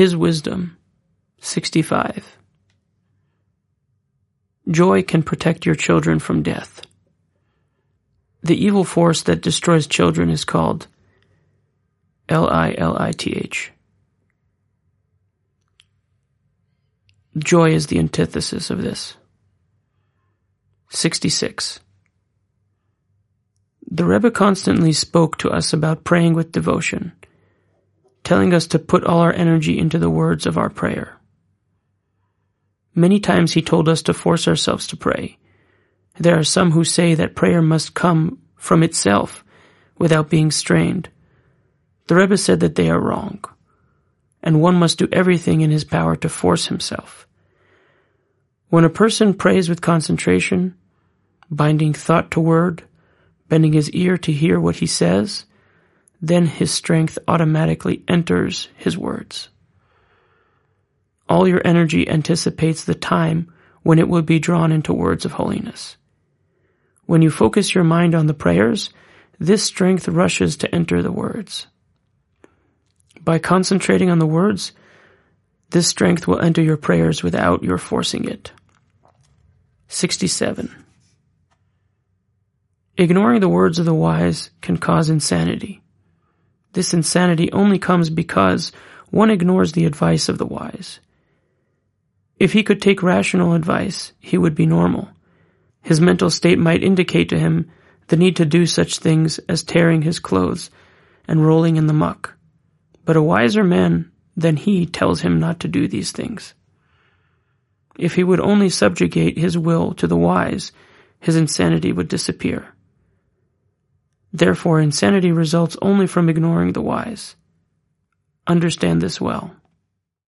His wisdom, 65. Joy can protect your children from death. The evil force that destroys children is called L-I-L-I-T-H. Joy is the antithesis of this. 66. The Rebbe constantly spoke to us about praying with devotion, telling us to put all our energy into the words of our prayer. Many times he told us to force ourselves to pray. There are some who say that prayer must come from itself without being strained. The Rebbe said that they are wrong, and one must do everything in his power to force himself. When a person prays with concentration, binding thought to word, bending his ear to hear what he says, then his strength automatically enters his words. All your energy anticipates the time when it will be drawn into words of holiness. When you focus your mind on the prayers, this strength rushes to enter the words. By concentrating on the words, this strength will enter your prayers without your forcing it. 67. Ignoring the words of the wise can cause insanity. This insanity only comes because one ignores the advice of the wise. If he could take rational advice, he would be normal. His mental state might indicate to him the need to do such things as tearing his clothes and rolling in the muck. But a wiser man than he tells him not to do these things. If he would only subjugate his will to the wise, his insanity would disappear. Therefore, insanity results only from ignoring the wise. Understand this well.